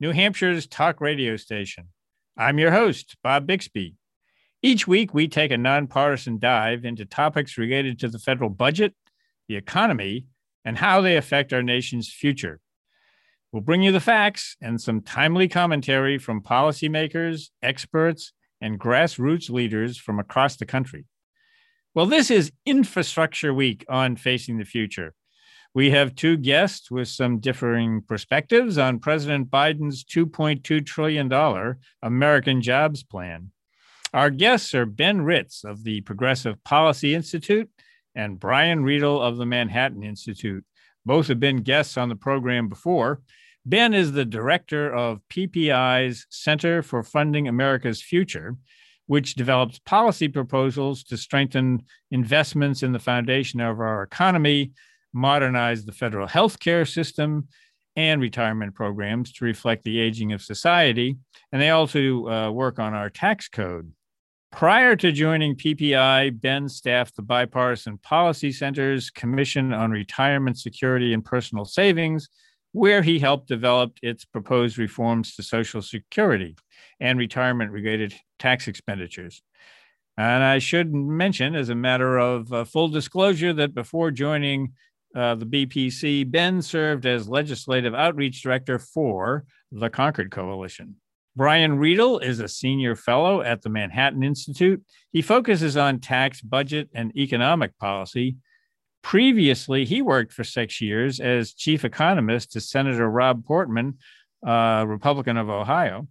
New Hampshire's talk radio station. I'm your host, Bob Bixby. Each week, we take a nonpartisan dive into topics related to the federal budget, the economy, and how they affect our nation's future. We'll bring you the facts and some timely commentary from policymakers, experts, and grassroots leaders from across the country. Well, this is Infrastructure Week on Facing the Future. We have two guests with some differing perspectives on President Biden's $2.2 trillion American Jobs Plan. Our guests are Ben Ritz of the Progressive Policy Institute and Brian Riedl of the Manhattan Institute. Both have been guests on the program before. Ben is the director of PPI's Center for Funding America's Future, which develops policy proposals to strengthen investments in the foundation of our economy modernize the federal health care system and retirement programs to reflect the aging of society. And they also uh, work on our tax code. Prior to joining PPI, Ben staffed the Bipartisan Policy Center's Commission on Retirement Security and Personal Savings, where he helped develop its proposed reforms to Social Security and retirement related tax expenditures. And I should mention, as a matter of uh, full disclosure, that before joining uh, the BPC, Ben served as legislative outreach director for the Concord Coalition. Brian Riedl is a senior fellow at the Manhattan Institute. He focuses on tax, budget, and economic policy. Previously, he worked for six years as chief economist to Senator Rob Portman, uh, Republican of Ohio.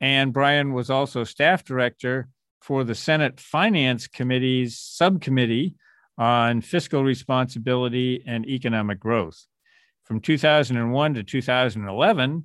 And Brian was also staff director for the Senate Finance Committee's subcommittee on fiscal responsibility and economic growth. From 2001 to 2011,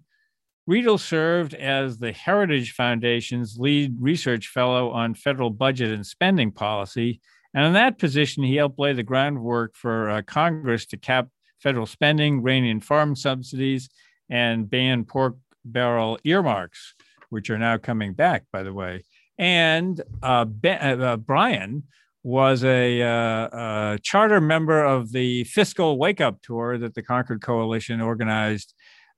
Riedl served as the Heritage Foundation's lead research fellow on federal budget and spending policy. And in that position, he helped lay the groundwork for uh, Congress to cap federal spending, rein in farm subsidies, and ban pork barrel earmarks, which are now coming back, by the way. And uh, ben, uh, Brian was a, uh, a, charter member of the fiscal wake up tour that the Concord Coalition organized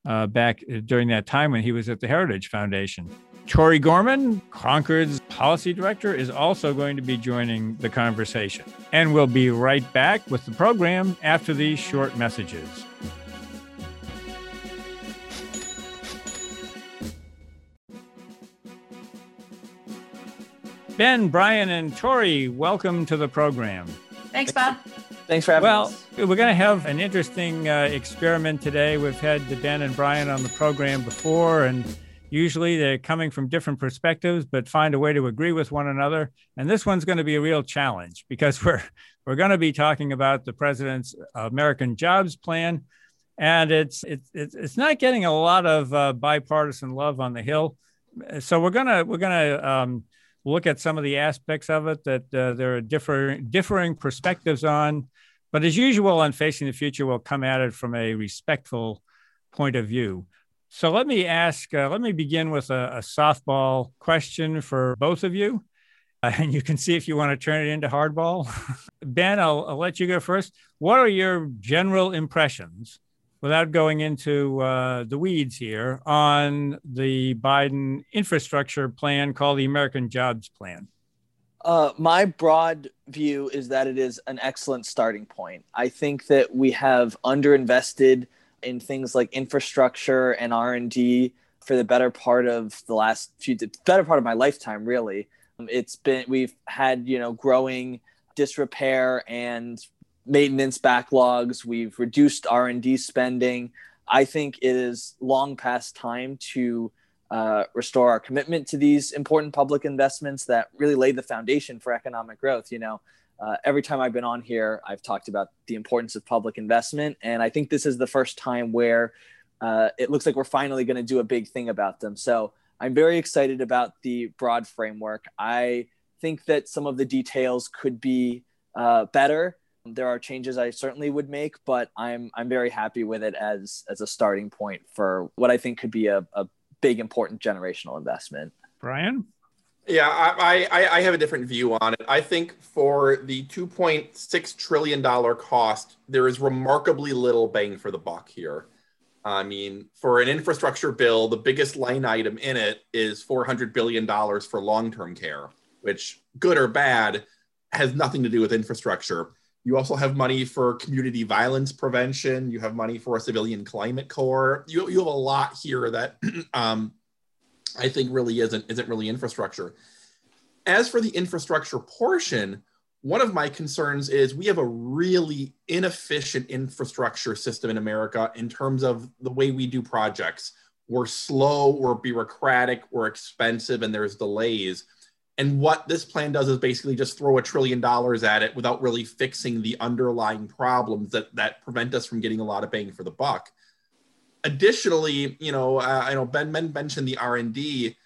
uh, back during that time when he was at the Heritage Foundation. Tori Gorman, Concord's policy director, is also going to be joining the conversation. And we'll be right back with the program after these short messages. Ben, Brian, and Tori, welcome to the program. Thanks, Bob. Thanks for having well, us. Well, we're going to have an interesting uh, experiment today. We've had the Ben and Brian on the program before, and usually they're coming from different perspectives, but find a way to agree with one another. And this one's going to be a real challenge because we're we're going to be talking about the president's American Jobs Plan, and it's it's it's not getting a lot of uh, bipartisan love on the Hill. So we're gonna we're gonna um, look at some of the aspects of it that uh, there are differing differing perspectives on. But as usual on Facing the Future, we'll come at it from a respectful point of view. So let me ask, uh, let me begin with a, a, softball question for both of you. Uh, and you can see if you want to turn it into hardball. ben, I'll, I'll let you go first. What are your general impressions without going into uh, the weeds here, on the Biden infrastructure plan called the American Jobs Plan? Uh, my broad view is that it is an excellent starting point. I think that we have underinvested in things like infrastructure and R and D for the better part of the last few, the better part of my lifetime. Really, it's been we've had you know growing disrepair and maintenance backlogs we've reduced r&d spending i think it is long past time to uh, restore our commitment to these important public investments that really lay the foundation for economic growth you know uh, every time i've been on here i've talked about the importance of public investment and i think this is the first time where uh, it looks like we're finally going to do a big thing about them so I'm very excited about the broad framework. I think that some of the details could be uh, better. There are changes I certainly would make, but I'm I'm very happy with it as as a starting point for what I think could be a, a big important generational investment. Brian? Yeah, I, I, I have a different view on it. I think for the $2.6 trillion cost, there is remarkably little bang for the buck here. I mean, for an infrastructure bill, the biggest line item in it is $400 billion for long term care, which, good or bad, has nothing to do with infrastructure. You also have money for community violence prevention. You have money for a civilian climate corps. You, you have a lot here that um, I think really isn't, isn't really infrastructure. As for the infrastructure portion, one of my concerns is we have a really inefficient infrastructure system in America in terms of the way we do projects. We're slow, we're bureaucratic, we're expensive, and there's delays. And what this plan does is basically just throw a trillion dollars at it without really fixing the underlying problems that, that prevent us from getting a lot of bang for the buck. Additionally, you know, uh, I know Ben, ben mentioned the R and D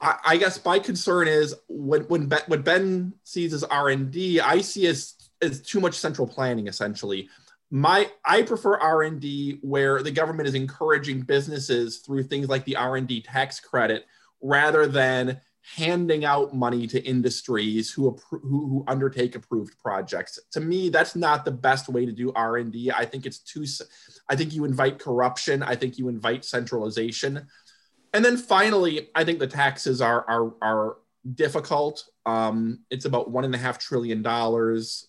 I, I guess my concern is when when ben, Ben sees as R and D, I see as as too much central planning. Essentially, my I prefer R and D where the government is encouraging businesses through things like the R and D tax credit, rather than handing out money to industries who, who, who undertake approved projects. To me, that's not the best way to do R and D. I think it's too. I think you invite corruption. I think you invite centralization and then finally, I think the taxes are are are difficult. Um, it's about one and a half trillion dollars,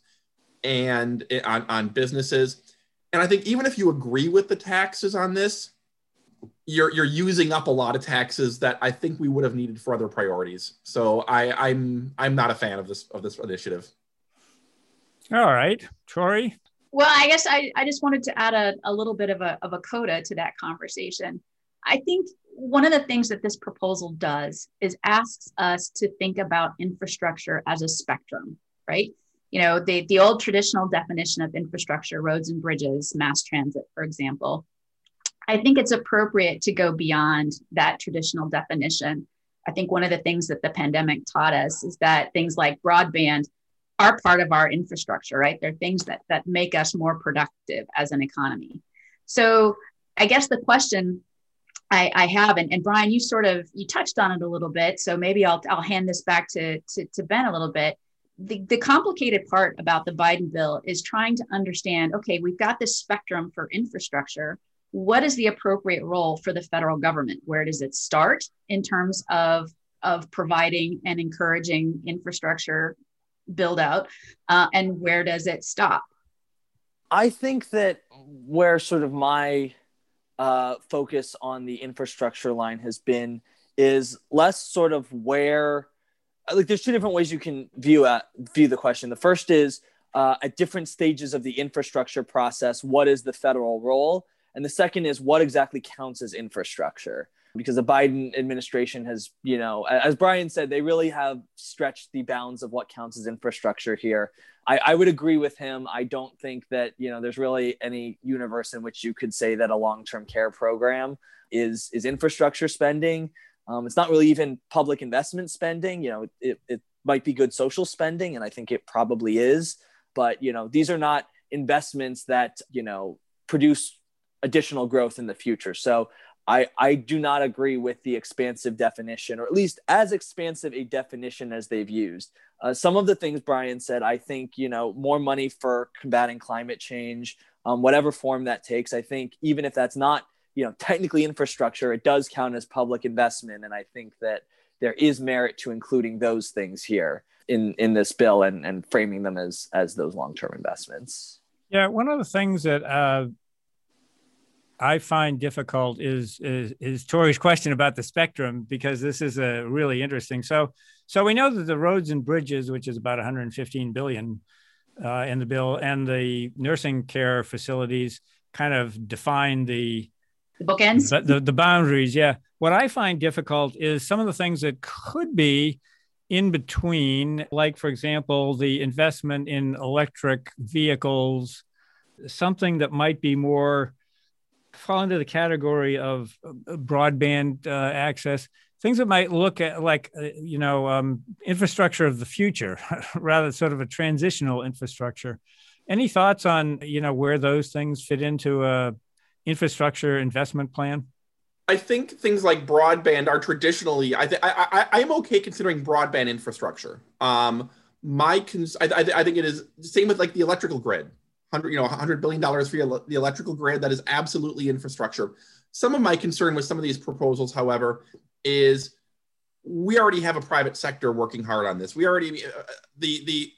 and it, on on businesses. And I think even if you agree with the taxes on this, you're you're using up a lot of taxes that I think we would have needed for other priorities. So I, I'm I'm not a fan of this of this initiative. All right, Tori. Well, I guess I, I just wanted to add a, a little bit of a, of a coda to that conversation. I think one of the things that this proposal does is asks us to think about infrastructure as a spectrum, right? You know, the, the old traditional definition of infrastructure, roads and bridges, mass transit, for example. I think it's appropriate to go beyond that traditional definition. I think one of the things that the pandemic taught us is that things like broadband are part of our infrastructure, right? They're things that, that make us more productive as an economy. So I guess the question I, I have, and, and Brian, you sort of you touched on it a little bit, so maybe I'll I'll hand this back to to, to Ben a little bit. The, the complicated part about the Biden bill is trying to understand okay, we've got this spectrum for infrastructure. What is the appropriate role for the federal government? Where does it start in terms of, of providing and encouraging infrastructure build out? Uh, and where does it stop? I think that where sort of my uh, focus on the infrastructure line has been is less sort of where like there's two different ways you can view at view the question the first is uh, at different stages of the infrastructure process what is the federal role and the second is what exactly counts as infrastructure because the Biden administration has, you know, as Brian said, they really have stretched the bounds of what counts as infrastructure here. I, I, would agree with him. I don't think that, you know, there's really any universe in which you could say that a long-term care program is is infrastructure spending. Um, it's not really even public investment spending. You know, it, it might be good social spending, and I think it probably is. But you know, these are not investments that you know produce additional growth in the future. So I, I do not agree with the expansive definition, or at least as expansive a definition as they've used. Uh, some of the things Brian said, I think, you know, more money for combating climate change, um, whatever form that takes. I think even if that's not, you know, technically infrastructure, it does count as public investment. And I think that there is merit to including those things here in, in this bill and, and framing them as, as those long-term investments. Yeah, one of the things that uh, I find difficult is, is is Tori's question about the spectrum because this is a really interesting. So so we know that the roads and bridges, which is about 115 billion uh, in the bill, and the nursing care facilities kind of define the the bookends, the, the, the boundaries. Yeah. What I find difficult is some of the things that could be in between, like for example, the investment in electric vehicles, something that might be more fall into the category of uh, broadband uh, access, things that might look at like uh, you know um, infrastructure of the future rather sort of a transitional infrastructure any thoughts on you know where those things fit into a infrastructure investment plan I think things like broadband are traditionally. I think I, I I'm okay considering broadband infrastructure. Um, my cons- I, I, I think it is same with like the electrical grid. Hundred you know hundred billion dollars for the electrical grid. That is absolutely infrastructure. Some of my concern with some of these proposals, however, is we already have a private sector working hard on this. We already uh, the the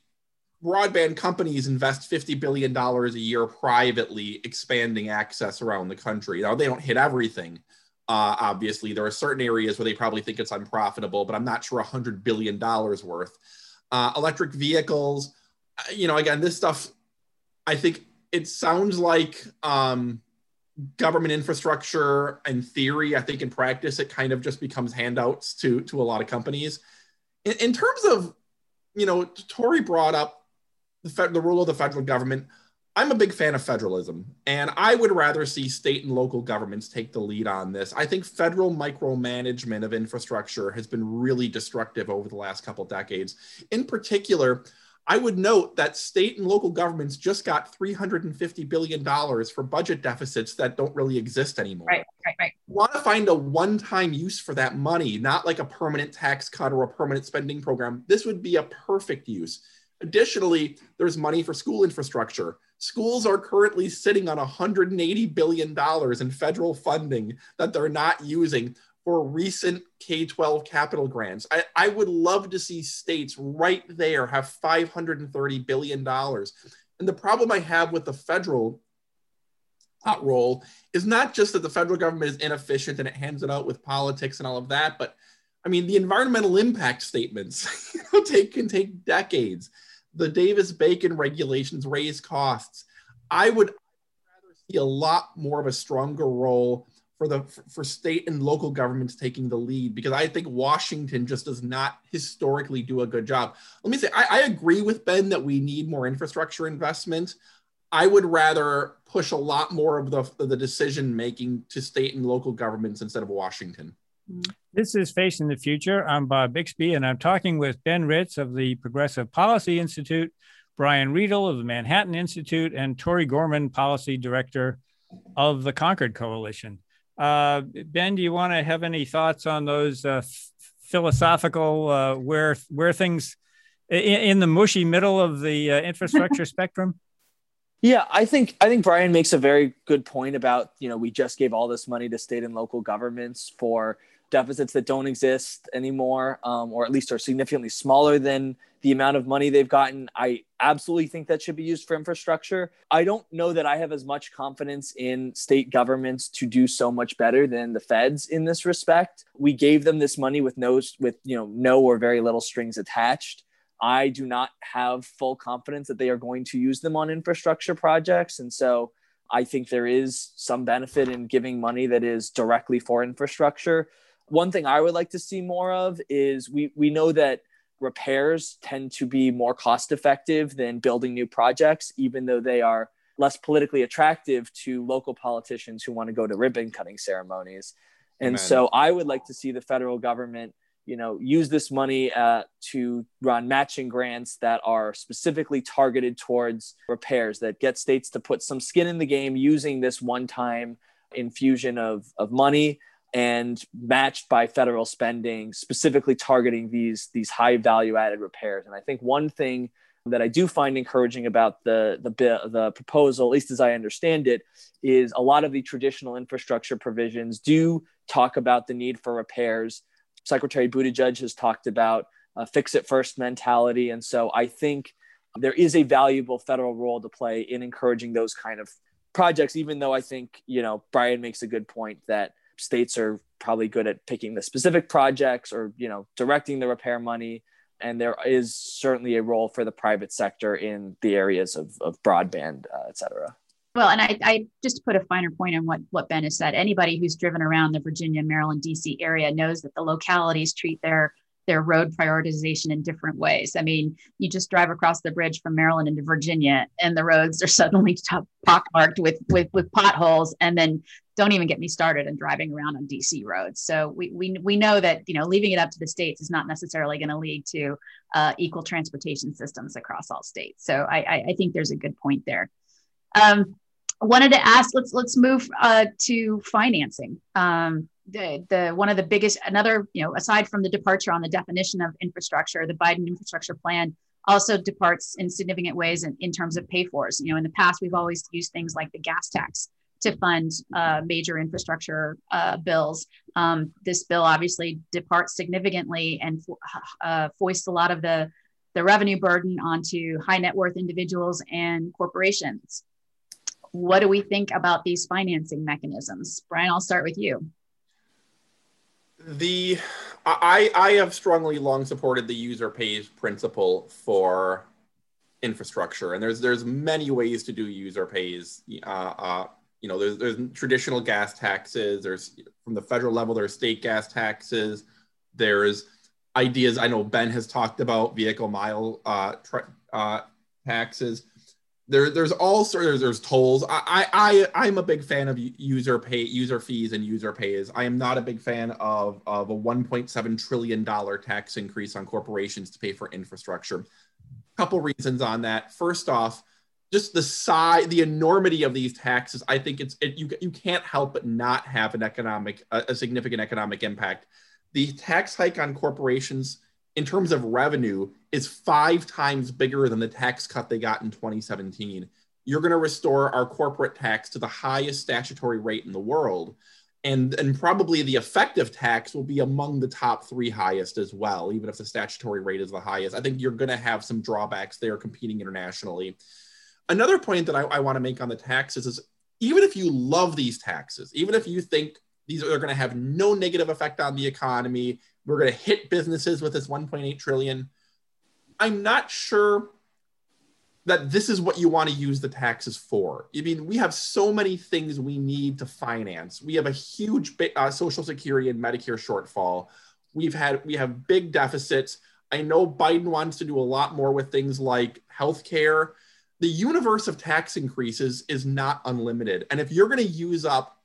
broadband companies invest $50 billion a year privately expanding access around the country. Now, they don't hit everything. Uh, obviously, there are certain areas where they probably think it's unprofitable, but I'm not sure $100 billion worth. Uh, electric vehicles, uh, you know, again, this stuff, I think it sounds like um, government infrastructure in theory. I think in practice, it kind of just becomes handouts to, to a lot of companies. In, in terms of, you know, Tori brought up the, the role of the federal government. I'm a big fan of federalism, and I would rather see state and local governments take the lead on this. I think federal micromanagement of infrastructure has been really destructive over the last couple decades. In particular, I would note that state and local governments just got $350 billion for budget deficits that don't really exist anymore. Right, right, right. Want to find a one time use for that money, not like a permanent tax cut or a permanent spending program. This would be a perfect use. Additionally, there's money for school infrastructure. Schools are currently sitting on $180 billion in federal funding that they're not using for recent K 12 capital grants. I, I, would love to see states right there have $530 billion. And the problem I have with the federal role is not just that the federal government is inefficient and it hands it out with politics and all of that, but I mean, the environmental impact statements take, can take decades the Davis Bacon regulations raise costs. I would rather see a lot more of a stronger role for the for state and local governments taking the lead because I think Washington just does not historically do a good job. Let me say I, I agree with Ben that we need more infrastructure investment. I would rather push a lot more of the, the decision making to state and local governments instead of Washington. Mm-hmm. This is Facing the Future. I'm Bob Bixby, and I'm talking with Ben Ritz of the Progressive Policy Institute, Brian Riedl of the Manhattan Institute, and Tori Gorman, Policy Director of the Concord Coalition. Uh, ben, do you want to have any thoughts on those uh, philosophical uh, where where things in, in, the mushy middle of the uh, infrastructure spectrum? Yeah, I think I think Brian makes a very good point about you know we just gave all this money to state and local governments for deficits that don't exist anymore, um, or at least are significantly smaller than the amount of money they've gotten. I absolutely think that should be used for infrastructure. I don't know that I have as much confidence in state governments to do so much better than the feds in this respect. We gave them this money with no with you know no or very little strings attached. I do not have full confidence that they are going to use them on infrastructure projects, and so I think there is some benefit in giving money that is directly for infrastructure. One thing I would like to see more of is we we know that repairs tend to be more cost effective than building new projects, even though they are less politically attractive to local politicians who want to go to ribbon cutting ceremonies. And Amen. so I would like to see the federal government, you know, use this money uh, to run matching grants that are specifically targeted towards repairs that get states to put some skin in the game using this one-time infusion of, of money and matched by federal spending, specifically targeting these these high value added repairs. And I think one thing that I do find encouraging about the the the proposal, at least as I understand it, is a lot of the traditional infrastructure provisions do talk about the need for repairs. Secretary Buttigieg has talked about a fix it first mentality, and so I think there is a valuable federal role to play in encouraging those kind of projects. Even though I think you know Brian makes a good point that states are probably good at picking the specific projects or you know directing the repair money and there is certainly a role for the private sector in the areas of, of broadband uh, et cetera well and I, I just to put a finer point on what, what ben has said anybody who's driven around the virginia maryland dc area knows that the localities treat their their road prioritization in different ways. I mean, you just drive across the bridge from Maryland into Virginia, and the roads are suddenly pockmarked with with with potholes, and then don't even get me started on driving around on DC roads. So we, we, we know that, you know, leaving it up to the states is not necessarily going to lead to uh, equal transportation systems across all states. So I, I, think there's a good point there. Um, I wanted to ask, let's, let's move uh, to financing. Um, the, the one of the biggest, another, you know, aside from the departure on the definition of infrastructure, the Biden infrastructure plan also departs in significant ways in, in terms of pay fors. You know, in the past, we've always used things like the gas tax to fund uh, major infrastructure uh, bills. Um, this bill obviously departs significantly and uh, foists a lot of the, the revenue burden onto high net worth individuals and corporations. What do we think about these financing mechanisms? Brian, I'll start with you. The I I have strongly long supported the user pays principle for infrastructure, and there's there's many ways to do user pays. Uh, uh, you know, there's, there's traditional gas taxes. There's from the federal level, there's state gas taxes. There's ideas I know Ben has talked about vehicle mile uh, uh, taxes. There, there's all sorts. There's, there's tolls. I, I, I'm a big fan of user pay, user fees, and user pays. I am not a big fan of of a 1.7 trillion dollar tax increase on corporations to pay for infrastructure. Couple reasons on that. First off, just the size, the enormity of these taxes, I think it's it, you you can't help but not have an economic a, a significant economic impact. The tax hike on corporations in terms of revenue is five times bigger than the tax cut they got in 2017. You're going to restore our corporate tax to the highest statutory rate in the world. And, and probably the effective tax will be among the top three highest as well, even if the statutory rate is the highest. I think you're going to have some drawbacks there competing internationally. Another point that I, I want to make on the taxes is even if you love these taxes, even if you think these are going to have no negative effect on the economy, we're going to hit businesses with this 1.8 trillion. I'm not sure that this is what you want to use the taxes for. I mean, we have so many things we need to finance. We have a huge uh, Social Security and Medicare shortfall. We've had we have big deficits. I know Biden wants to do a lot more with things like healthcare the universe of tax increases is not unlimited. And if you're going to use up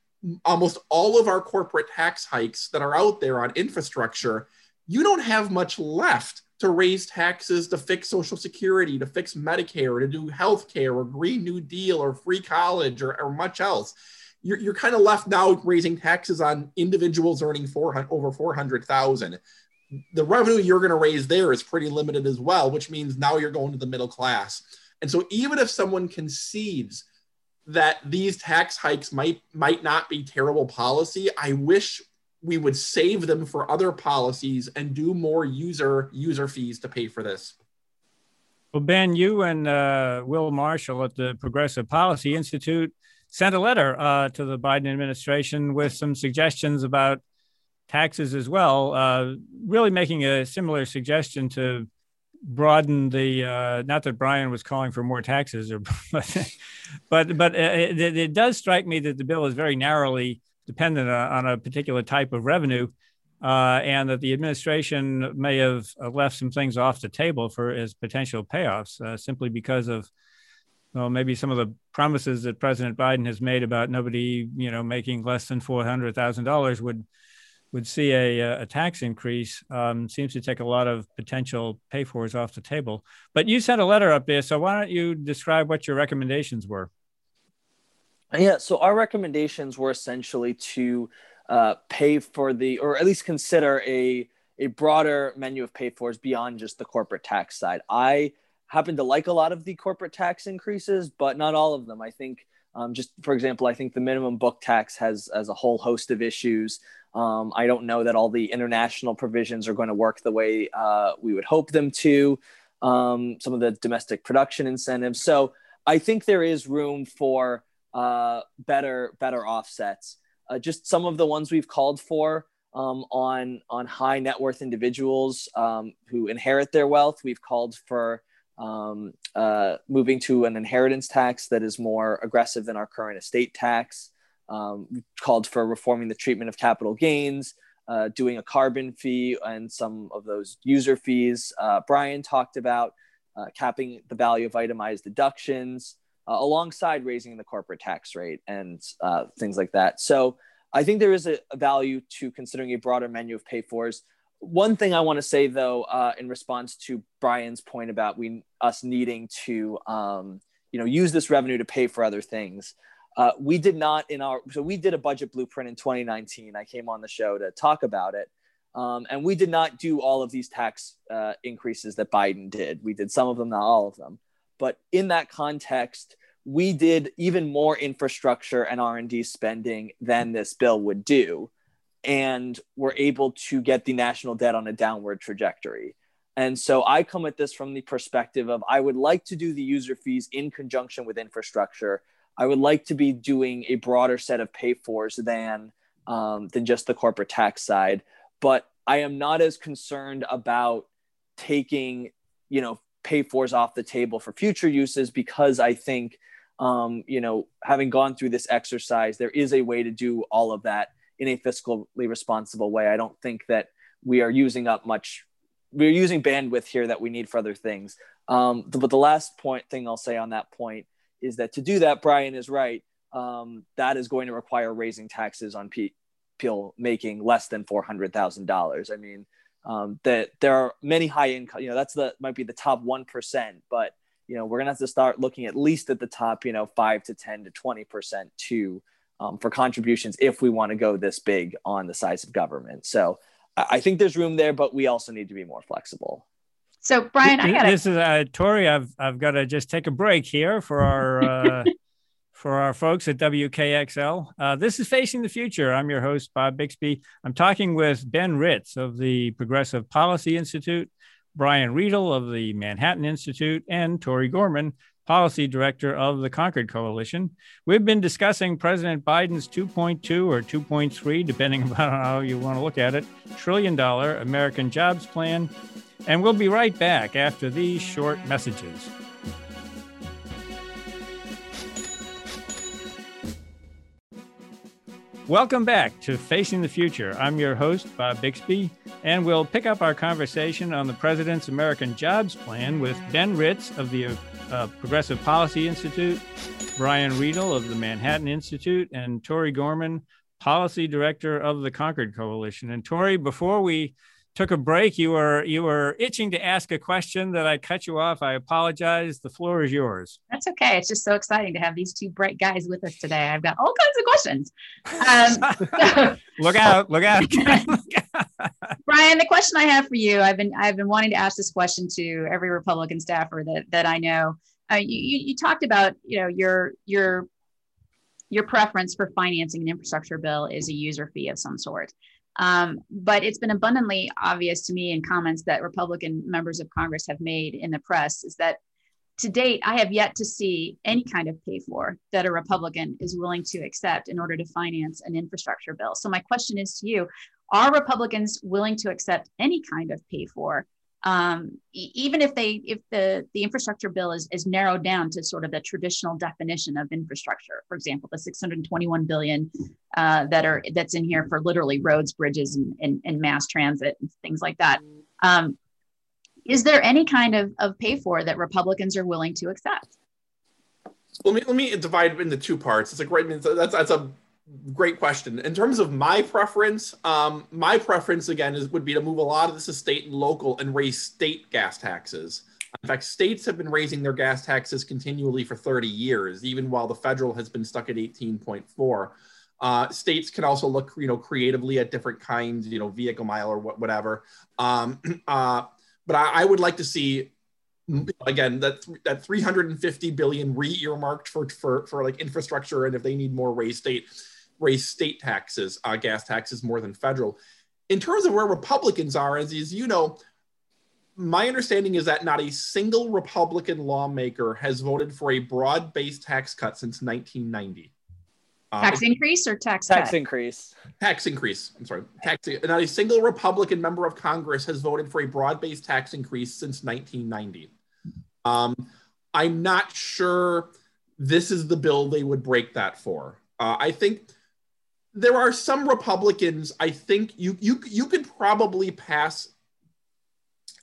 almost all of our corporate tax hikes that are out there on infrastructure, you don't have much left to raise taxes to fix Social Security, to fix Medicare, to do healthcare or Green New Deal or free college or, or much else. You're, you're kind of left now raising taxes on individuals earning 400, over 400,000. The revenue you're going to raise there is pretty limited as well, which means now you're going to the middle class. And so even if someone concedes that these tax hikes might might not be terrible policy, I wish we would save them for other policies and do more user user fees to pay for this. Well, Ben, you and uh, Will Marshall at the Progressive Policy Institute sent a letter uh, to the Biden administration with some suggestions about taxes as well, uh, really making a similar suggestion to broaden the uh, not that Brian was calling for more taxes or but but, uh, it, it, does strike me that the bill is very narrowly dependent on a particular type of revenue uh, and that the administration may have left some things off the table for as potential payoffs uh, simply because of well maybe some of the promises that President Biden has made about nobody you know making less than four hundred thousand dollars would would see a, a tax increase um, seems to take a lot of potential pay fors off the table. But you sent a letter up there, so why don't you describe what your recommendations were? Yeah, so our recommendations were essentially to uh, pay for the, or at least consider a a broader menu of pay fors beyond just the corporate tax side. I happen to like a lot of the corporate tax increases, but not all of them. I think, um, just for example, I think the minimum book tax has as a whole host of issues. Um, I don't know that all the international provisions are going to work the way uh, we would hope them to. Um, some of the domestic production incentives. So I think there is room for uh, better better offsets. Uh, just some of the ones we've called for um, on on high net worth individuals um, who inherit their wealth. We've called for um, uh, moving to an inheritance tax that is more aggressive than our current estate tax um, called for reforming the treatment of capital gains, uh, doing a carbon fee and some of those user fees. Uh, Brian talked about uh, capping the value of itemized deductions, uh, alongside raising the corporate tax rate and uh, things like that. So I think there is a, a, value to considering a broader menu of pay fors. One thing I want to say though, uh, in response to Brian's point about we us needing to um, you know use this revenue to pay for other things. Uh, we did not in our so we did a budget blueprint in 2019. I came on the show to talk about it, um, and we did not do all of these tax uh, increases that Biden did. We did some of them, not all of them. But in that context, we did even more infrastructure and R&D spending than this bill would do and we're able to get the national debt on a downward trajectory. And so I come at this from the perspective of I would like to do the user fees in conjunction with infrastructure. I would like to be doing a broader set of pay fors than um, than just the corporate tax side. But I am not as concerned about taking, you know, pay fors off the table for future uses because I think, um, you know, having gone through this exercise, there is a way to do all of that in a fiscally responsible way. I don't think that we are using up much. We're using bandwidth here that we need for other things. Um, but the last point thing I'll say on that point is that to do that, Brian is right. Um, that is going to require raising taxes on people making less than four hundred thousand dollars. I mean, um, that there are many high income. You know, that's the might be the top one percent, but you know, we're gonna have to start looking at least at the top, you know, five to ten to twenty percent too um, for contributions if we want to go this big on the size of government. So I think there's room there, but we also need to be more flexible. So Brian, I got this is uh, Tori. I've I've got to just take a break here for our uh, for our folks at WKXL. Uh, this is Facing the Future. I'm your host, Bob Bixby. I'm talking with Ben Ritz of the Progressive Policy Institute, Brian Riedl of the Manhattan Institute, and Tori Gorman, Policy Director of the Concord Coalition. We've been discussing President Biden's 2.2 or 2.3, depending on how you want to look at it, trillion dollar American jobs plan. And we'll be right back after these short messages. Welcome back to Facing the Future. I'm your host, Bob Bixby, and we'll pick up our conversation on the President's American Jobs Plan with Ben Ritz of the uh, Progressive Policy Institute, Brian Riedl of the Manhattan Institute, and Tori Gorman, Policy Director of the Concord Coalition. And Tori, before we took a break. You were you were itching to ask a question that I cut you off. I apologize. The floor is yours. That's okay. It's just so exciting to have these two bright guys with us today. I've got all kinds of questions. Um, look out! Look out! Brian, the question I have for you, I've been I've been wanting to ask this question to every Republican staffer that that I know. Uh, you, you you talked about you know your your your preference for financing an infrastructure bill is a user fee of some sort. Um, but it's been abundantly obvious to me in comments that Republican members of Congress have made in the press is that to date, I have yet to see any kind of pay for that a Republican is willing to accept in order to finance an infrastructure bill. So, my question is to you Are Republicans willing to accept any kind of pay for um, even if they if the the infrastructure bill is, is narrowed down to sort of the traditional definition of infrastructure for example the 621 billion uh, that are that's in here for literally roads bridges and, and, and mass transit and things like that. Um, is there any kind of, of pay for that republicans are willing to accept? Let me let me divide into two parts. It's like right that's that's a great question. In terms of my preference, um, my preference again is would be to move a lot of this to state and local and raise state gas taxes. In fact, states have been raising their gas taxes continually for 30 years, even while the federal has been stuck at 18.4. Uh, states can also look, you know, creatively at different kinds, you know, vehicle mile or what, whatever. Um, uh, but I, I would like to see again that that 350 billion re-earmarked for for for like infrastructure and if they need more raise state raise state taxes, uh, gas taxes more than federal. In terms of where Republicans are, as, as you know, my understanding is that not a single Republican lawmaker has voted for a broad based tax cut since 1990. Uh, tax increase or tax tax cut? increase? Tax increase. I'm sorry. Tax. Not a single Republican member of Congress has voted for a broad-based tax increase since 1990. Um, I'm not sure this is the bill they would break that for. Uh, I think there are some Republicans. I think you you you could probably pass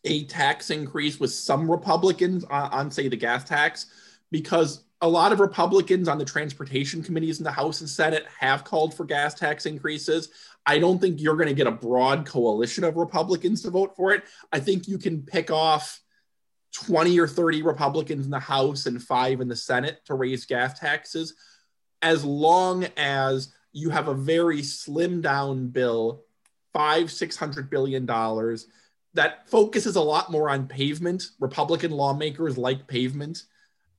a tax increase with some Republicans on, on say the gas tax because a lot of Republicans on the transportation committees in the House and Senate have called for gas tax increases. I don't think you're going to get a broad coalition of Republicans to vote for it. I think you can pick off 20 or 30 Republicans in the House and five in the Senate to raise gas taxes, as long as you have a very slim down bill, five, six hundred billion dollars, that focuses a lot more on pavement. Republican lawmakers like pavement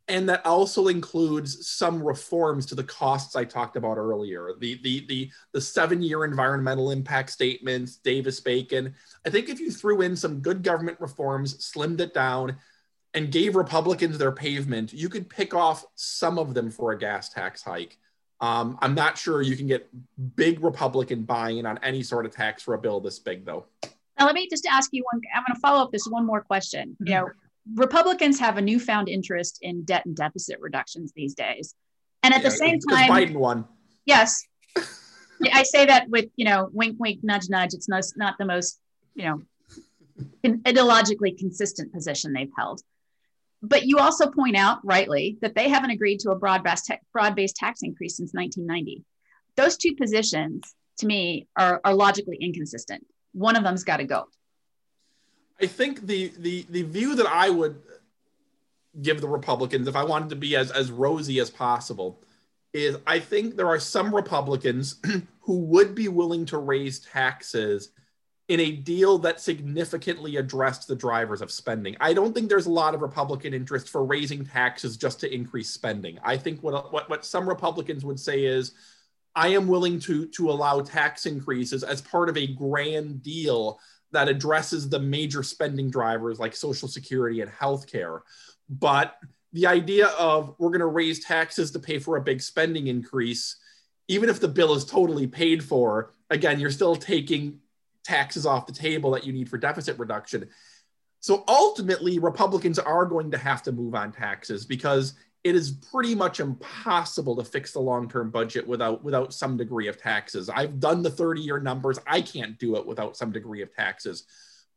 and that also includes some reforms to the costs I talked about earlier. The the the the seven year environmental impact statements, Davis Bacon. I think if you threw in some good government reforms, slimmed it down, and gave Republicans their pavement, you could pick off some of them for a gas tax hike. Um, I'm not sure you can get big Republican buy-in on any sort of tax for a bill this big, though. Now, let me just ask you one. I'm going to follow up this one more question. You know, Republicans have a newfound interest in debt and deficit reductions these days. And at yeah, the same time, Biden won. Yes. I say that with, you know, wink, wink, nudge, nudge. It's not, not the most, you know, ideologically consistent position they've held. But you also point out rightly that they haven't agreed to a broad-based, broad-based tax increase since 1990. Those two positions, to me, are, are logically inconsistent. One of them's got to go. I think the the the view that I would give the Republicans, if I wanted to be as as rosy as possible, is I think there are some Republicans who would be willing to raise taxes in a deal that significantly addressed the drivers of spending. I don't think there's a lot of Republican interest for raising taxes just to increase spending. I think what what, what some Republicans would say is I am willing to to allow tax increases as part of a grand deal that addresses the major spending drivers like Social Security and healthcare. But the idea of we're going to raise taxes to pay for a big spending increase, even if the bill is totally paid for, again, you're still taking taxes off the table that you need for deficit reduction. So ultimately, Republicans are going to have to move on taxes because it is pretty much impossible to fix the long-term budget without without some degree of taxes. I've done the 30-year numbers. I can't do it without some degree of taxes.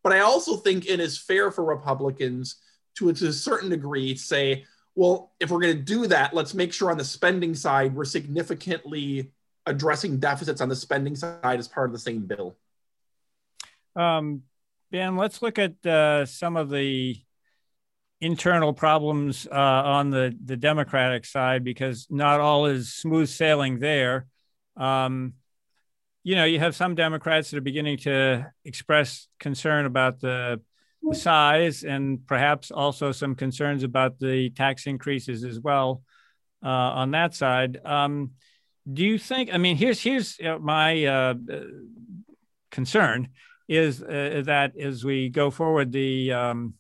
But I also think it is fair for Republicans to, to a certain degree say, well, if we're going to do that, let's make sure on the spending side we're significantly addressing deficits on the spending side as part of the same bill. Um, Ben, let's look at uh, some of the internal problems uh, on the, the Democratic side because not all is smooth sailing there. Um, you know, you have some Democrats that are beginning to express concern about the, size and perhaps also some concerns about the tax increases as well uh, on that side. Um, do you think? I mean, here's here's my uh, concern is uh, that as we go forward, the um,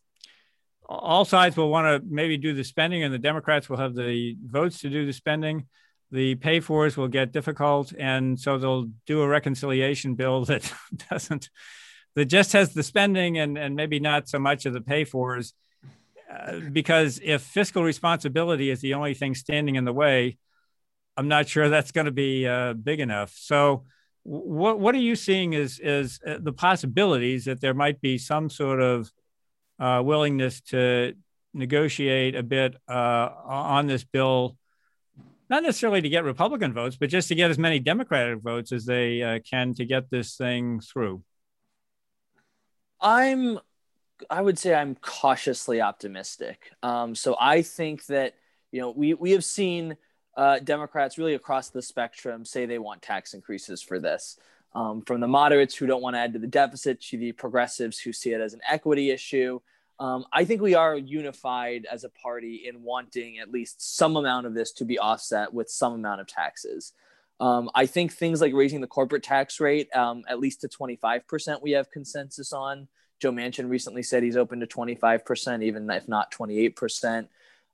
all sides will want to maybe do the spending, and the Democrats will have the votes to do the spending. The pay fors will get difficult, and so they'll do a reconciliation bill that doesn't, that just has the spending and and maybe not so much of the pay fors. Uh, because if fiscal responsibility is the only thing standing in the way, I'm not sure that's going to be uh, big enough. So, what what are you seeing as as uh, the possibilities that there might be some sort of uh, willingness to negotiate a bit uh, on this bill, not necessarily to get Republican votes, but just to get as many Democratic votes as they uh, can to get this thing through? I'm, I would say I'm cautiously optimistic. Um, so I think that, you know, we, we have seen uh, Democrats really across the spectrum say they want tax increases for this. Um, from the moderates who don't want to add to the deficit to the progressives who see it as an equity issue. Um, I think we are unified as a party in wanting at least some amount of this to be offset with some amount of taxes. Um, I think things like raising the corporate tax rate um, at least to 25%, we have consensus on. Joe Manchin recently said he's open to 25%, even if not 28%.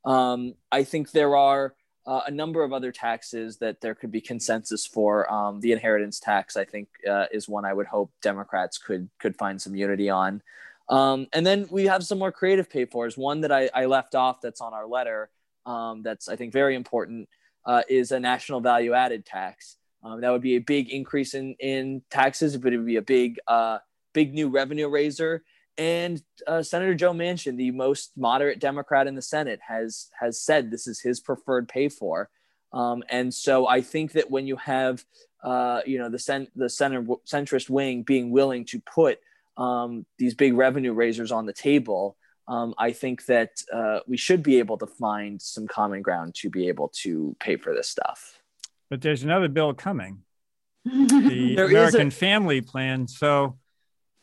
Um, I think there are uh, a number of other taxes that there could be consensus for. Um, the inheritance tax, I think, uh, is one I would hope Democrats could could find some unity on. Um, and then we have some more creative pay fors. One that I, I left off that's on our letter um, that's I think very important uh, is a national value added tax. Um, that would be a big increase in, in taxes, but it would be a big uh, big new revenue raiser. And uh, Senator Joe Manchin, the most moderate Democrat in the Senate, has has said this is his preferred pay for. Um, and so I think that when you have, uh, you know, the cent- the center centrist wing being willing to put um, these big revenue raisers on the table, um, I think that uh, we should be able to find some common ground to be able to pay for this stuff. But there's another bill coming, the American a- Family Plan. So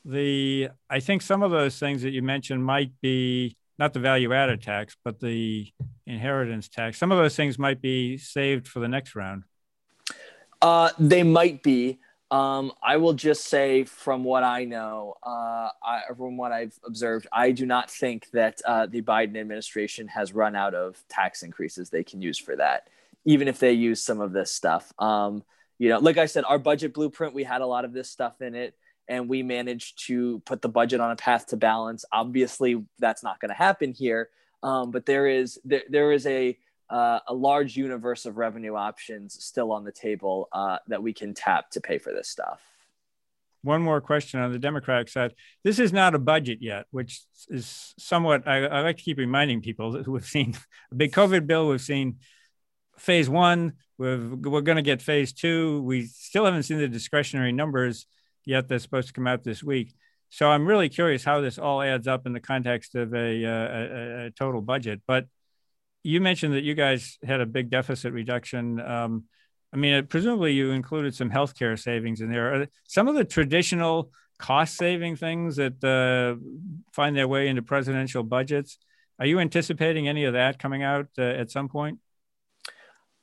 the I think some of those things that you mentioned might be not the value added tax, but the inheritance tax. Some of those things might be saved for the next round. Uh, they might be. Um, I will just say, from what I know, uh, I, from what I've observed, I do not think that uh, the Biden administration has run out of tax increases they can use for that, even if they use some of this stuff. Um, you know, like I said, our budget blueprint, we had a lot of this stuff in it and we managed to put the budget on a path to balance. Obviously, that's not going to happen here, um, but there is there, there is a uh, a large universe of revenue options still on the table uh, that we can tap to pay for this stuff. One more question on the Democratic side. This is not a budget yet, which is somewhat, I, I like to keep reminding people We've seen a big COVID bill, we've seen phase one, we've, we're going to get phase two. We still haven't seen the discretionary numbers yet that's supposed to come out this week. So I'm really curious how this all adds up in the context of a, uh, a, a total budget. But you mentioned that you guys had a big deficit reduction. Um, I mean, presumably you included some healthcare savings in there. Are some of the traditional cost saving things that uh, find their way into presidential budgets. Are you anticipating any of that coming out uh, at some point?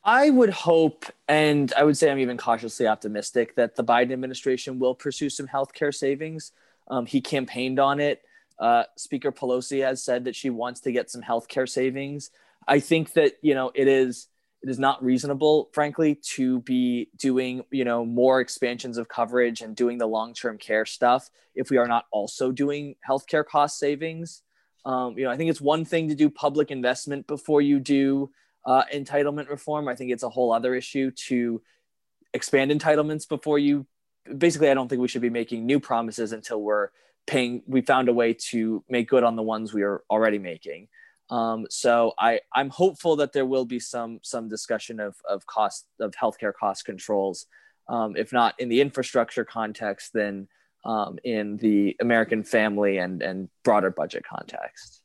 I would hope, and I would say I'm even cautiously optimistic that the Biden administration will pursue some healthcare savings. Um, he campaigned on it. Uh, Speaker Pelosi has said that she wants to get some healthcare savings. I think that you know it is it is not reasonable, frankly, to be doing you know more expansions of coverage and doing the long term care stuff if we are not also doing healthcare cost savings. Um, you know, I think it's one thing to do public investment before you do uh, entitlement reform. I think it's a whole other issue to expand entitlements before you. Basically, I don't think we should be making new promises until we're paying. We found a way to make good on the ones we are already making. Um, so I, I'm hopeful that there will be some some discussion of of cost of healthcare cost controls, um, if not in the infrastructure context, then um, in the American family and and broader budget context.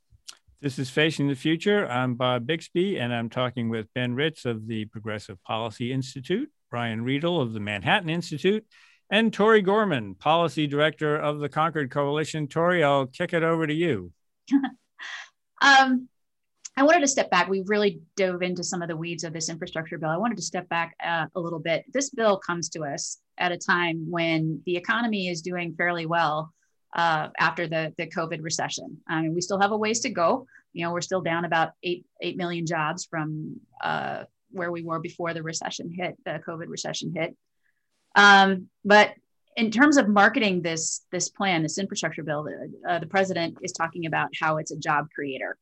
This is Facing the Future. I'm Bob Bixby, and I'm talking with Ben Ritz of the Progressive Policy Institute, Brian Riedl of the Manhattan Institute, and Tori Gorman, Policy Director of the Concord Coalition. Tori, I'll kick it over to you. um, I wanted to step back. We really dove into some of the weeds of this infrastructure bill. I wanted to step back uh, a little bit. This bill comes to us at a time when the economy is doing fairly well uh, after the, the COVID recession. I mean, we still have a ways to go. You know, we're still down about eight, 8 million jobs from uh, where we were before the recession hit, the COVID recession hit. Um, but in terms of marketing this, this plan, this infrastructure bill, uh, the president is talking about how it's a job creator.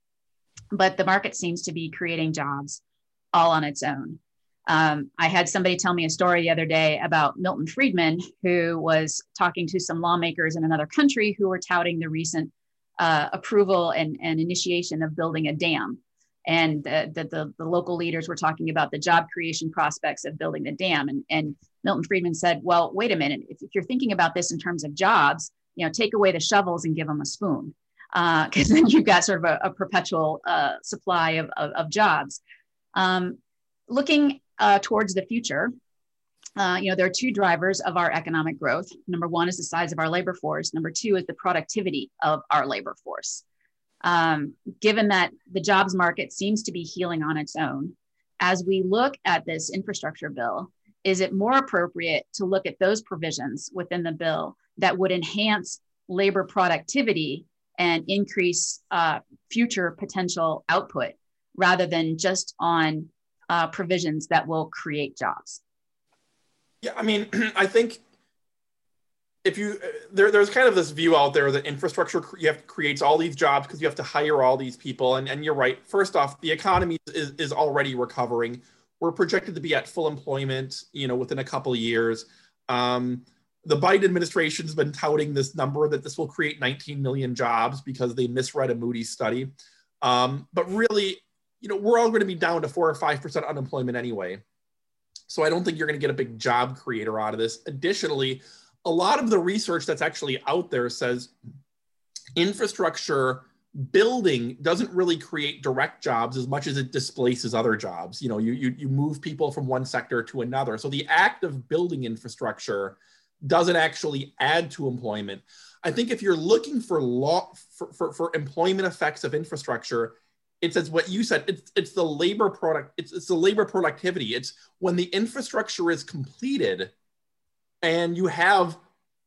But the market seems to be creating jobs all on its own. Um, I had somebody tell me a story the other day about Milton Friedman, who was talking to some lawmakers in another country who were touting the recent uh, approval and, and initiation of building a dam. And that the, the, the, local leaders were talking about the job creation prospects of building the dam. And, and Milton Friedman said, well, wait a minute, if, if you're thinking about this in terms of jobs, you know, take away the shovels and give them a spoon. Because uh, then you've got sort of a, a perpetual uh, supply of, of, of jobs. Um, looking uh, towards the future, uh, you know, there are two drivers of our economic growth. Number one is the size of our labor force. Number two is the productivity of our labor force. Um, given that the jobs market seems to be healing on its own, as we look at this infrastructure bill, is it more appropriate to look at those provisions within the bill that would enhance labor productivity and increase uh, future potential output rather than just on uh, provisions that will create jobs? Yeah, I mean, I think if you there, there's kind of this view out there that infrastructure you have creates all these jobs because you have to hire all these people and, and you're right first off the economy is, is already recovering we're projected to be at full employment you know within a couple years um, the Biden administration's been touting this number that this will create 19 million jobs because they misread a Moody's study. Um, but really, you know, we're all going to be down to four or five percent unemployment anyway. So I don't think you're going to get a big job creator out of this. Additionally, a lot of the research that's actually out there says infrastructure building doesn't really create direct jobs as much as it displaces other jobs. You know, you, you, you move people from one sector to another. So the act of building infrastructure doesn't actually add to employment. I think if you're looking for law for, for, for employment effects of infrastructure, it's as what you said, it's it's the labor product, it's it's the labor productivity. It's when the infrastructure is completed and you have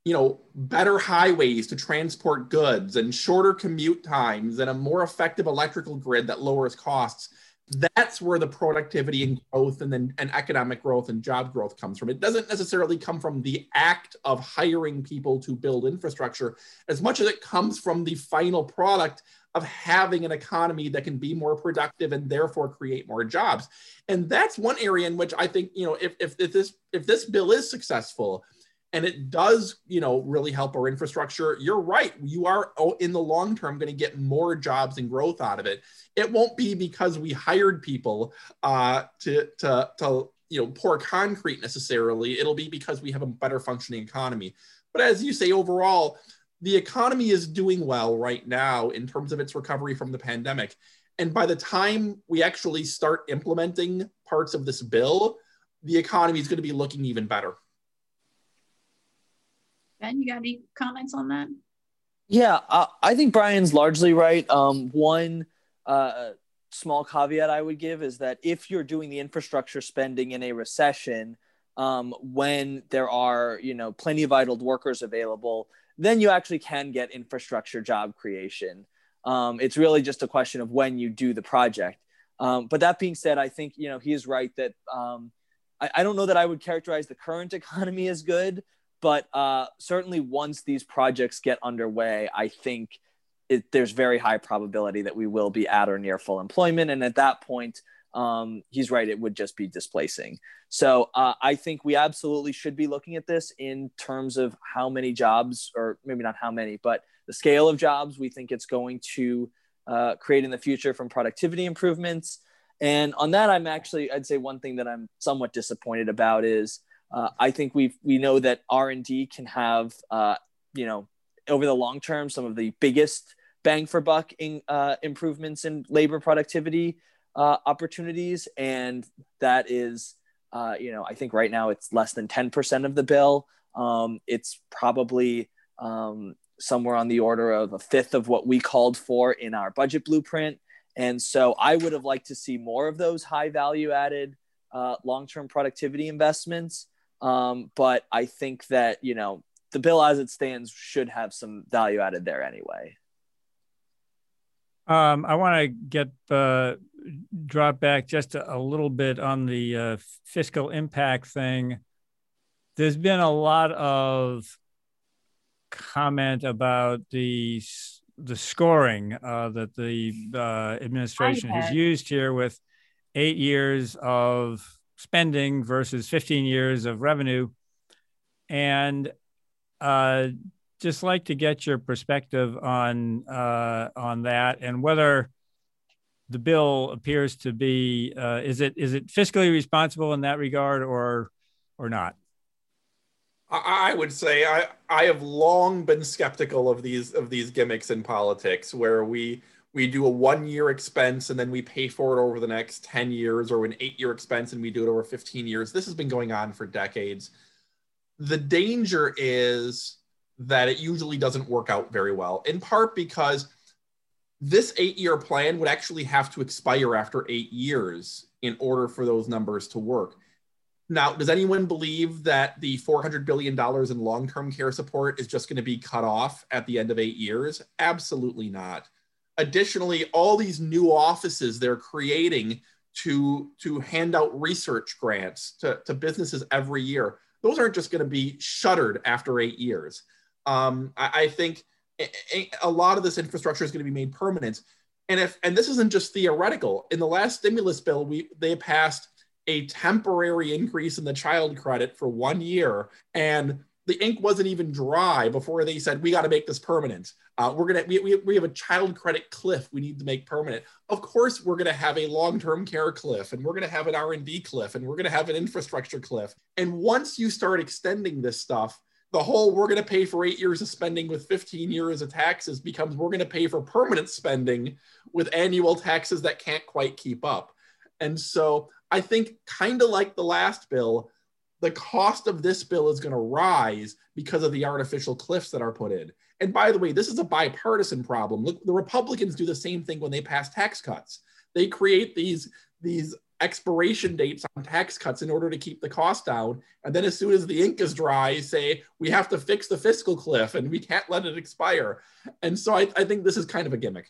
you know better highways to transport goods and shorter commute times and a more effective electrical grid that lowers costs that's where the productivity and growth and then and economic growth and job growth comes from. It doesn't necessarily come from the act of hiring people to build infrastructure as much as it comes from the final product of having an economy that can be more productive and therefore create more jobs. And that's one area in which I think, you know, if, if, if this if this bill is successful, and it does you know really help our infrastructure you're right. You are oh, in the long term going to get more jobs and growth out of it. It won't be because we hired people uh, to, to, to you know pour concrete necessarily. It'll be because we have a better functioning economy. But as you say overall the economy is doing well right now in terms of its recovery from the pandemic and by the time we actually start implementing parts of this bill the economy is going to be looking even better Ben, you got any comments on that? Yeah, uh, I think Brian's largely right. Um, one uh, small caveat I would give is that if you're doing the infrastructure spending in a recession, um, when there are you know plenty of idled workers available, then you actually can get infrastructure job creation. Um, it's really just a question of when you do the project. Um, but that being said, I think you know he is right that um, I, I, don't know that I would characterize the current economy as good, but uh, certainly once these projects get underway, I think it, there's very high probability that we will be at or near full employment. And at that point, um, he's right, it would just be displacing. So uh, I think we absolutely should be looking at this in terms of how many jobs, or maybe not how many, but the scale of jobs we think it's going to uh, create in the future from productivity improvements. And on that, I'm actually, I'd say one thing that I'm somewhat disappointed about is uh, I think we we know that R and D can have uh, you know over the long term some of the biggest bang for buck in, uh, improvements in labor productivity uh, opportunities, and that is uh, you know I think right now it's less than ten percent of the bill. Um, it's probably um, somewhere on the order of a fifth of what we called for in our budget blueprint. And so I would have liked to see more of those high value added uh, long term productivity investments. Um, but I think that, you know, the bill as it stands should have some value added there anyway. Um, I want to get uh, drop back just a, a little bit on the uh, fiscal impact thing. There's been a lot of comment about the the scoring uh, that the uh, administration has used here with eight years of spending versus 15 years of revenue. And uh, just like to get your perspective on uh, on that and whether the bill appears to be uh, is it is it fiscally responsible in that regard or or not? I would say I I have long been skeptical of these of these gimmicks in politics where we we do a one year expense and then we pay for it over the next 10 years or an eight year expense and we do it over 15 years. This has been going on for decades. The danger is that it usually doesn't work out very well, in part because this eight year plan would actually have to expire after eight years in order for those numbers to work. Now, does anyone believe that the $400 billion in long term care support is just going to be cut off at the end of eight years? Absolutely not additionally, all these new offices they're creating to, to hand out research grants to, to businesses every year, those aren't just going to be shuttered after eight years. Um, I, I think a, lot of this infrastructure is going to be made permanent. And if and this isn't just theoretical. In the last stimulus bill, we they passed a temporary increase in the child credit for one year, and the ink wasn't even dry before they said we got to make this permanent. Uh, we're gonna we, we, we have a child credit cliff we need to make permanent. Of course, we're gonna have a long-term care cliff, and we're gonna have an R&D cliff, and we're gonna have an infrastructure cliff. And once you start extending this stuff, the whole we're gonna pay for eight years of spending with 15 years of taxes becomes we're gonna pay for permanent spending with annual taxes that can't quite keep up. And so I think kind of like the last bill, the cost of this bill is going to rise because of the artificial cliffs that are put in. And by the way, this is a bipartisan problem. Look, the Republicans do the same thing when they pass tax cuts. They create these these expiration dates on tax cuts in order to keep the cost down. And then as soon as the ink is dry, say we have to fix the fiscal cliff and we can't let it expire. And so I, I think this is kind of a gimmick.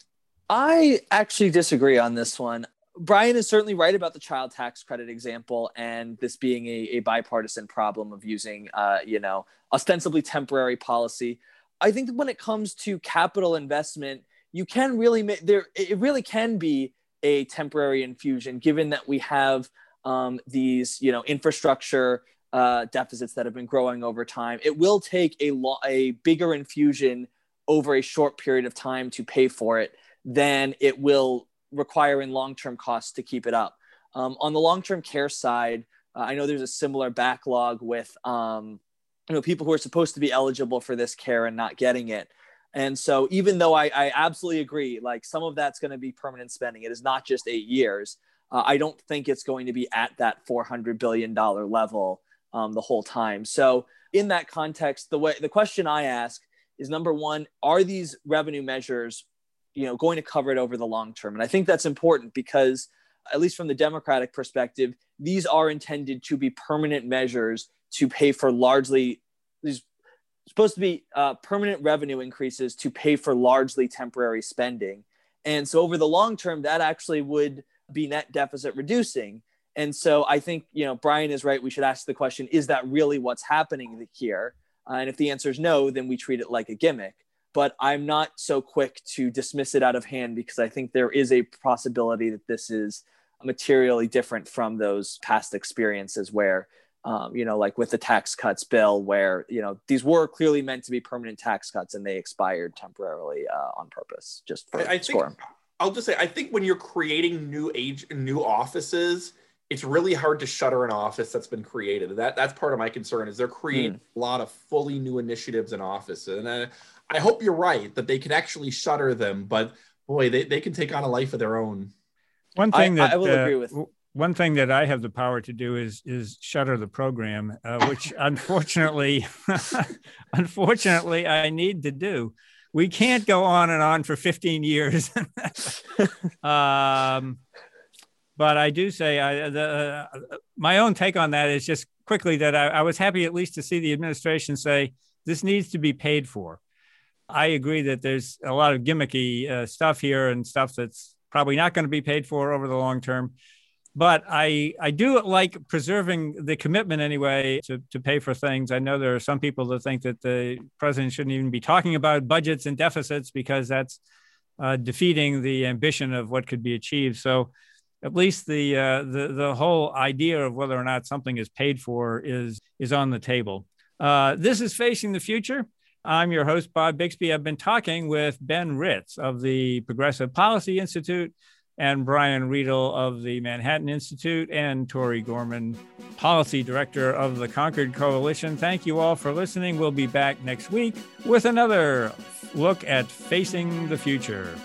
I actually disagree on this one. Brian is certainly right about the child tax credit example and this being a, a bipartisan problem of using, uh, you know, ostensibly temporary policy. I think when it comes to capital investment, you can really make there, it really can be a temporary infusion given that we have um, these, you know, infrastructure uh, deficits that have been growing over time. It will take a, lo- a bigger infusion over a short period of time to pay for it than it will require in long-term costs to keep it up. Um, on the long-term care side, uh, I know there's a similar backlog with um, you know people who are supposed to be eligible for this care and not getting it. And so, even though I, I absolutely agree, like some of that's going to be permanent spending, it is not just eight years. Uh, I don't think it's going to be at that 400 billion dollar level um, the whole time. So, in that context, the way the question I ask is number one: Are these revenue measures you know going to cover it over the long term and i think that's important because at least from the democratic perspective these are intended to be permanent measures to pay for largely these supposed to be uh, permanent revenue increases to pay for largely temporary spending. And so over the long term that actually would be net deficit reducing. And so i think you know brian is right. We should ask the question is that really what's happening here? Uh, and if the answer is no then we treat it like a gimmick. But I'm not so quick to dismiss it out of hand because I think there is a possibility that this is materially different from those past experiences where, um, you know, like with the tax cuts bill, where, you know, these were clearly meant to be permanent tax cuts and they expired temporarily uh, on purpose just for I, I think, I'll just say, I think when you're creating new age, new offices, it's really hard to shutter an office that's been created. That that's part of my concern is they're creating mm. a lot of fully new initiatives and offices. And uh, I hope you're right that they can actually shutter them, but boy, they, they can take on a life of their own. One thing that I will uh, agree with. One thing that I have the power to do is is shutter the program, uh, which unfortunately, unfortunately, I need to do. We can't go on and on for 15 years. um, but I do say I, the, uh, my own take on that is just quickly that I, I was happy at least to see the administration say this needs to be paid for. I agree that there's a lot of gimmicky uh, stuff here and stuff that's probably not going to be paid for over the long term. But I, I do like preserving the commitment anyway to, to pay for things. I know there are some people that think that the president shouldn't even be talking about budgets and deficits because that's uh, defeating the ambition of what could be achieved. So at least the, uh, the, the whole idea of whether or not something is paid for is, is on the table. Uh, this is Facing the Future. I'm your host, Bob Bixby. I've been talking with Ben Ritz of the Progressive Policy Institute and Brian Riedl of the Manhattan Institute and Tori Gorman, Policy Director of the Concord Coalition. Thank you all for listening. We'll be back next week with another look at facing the future.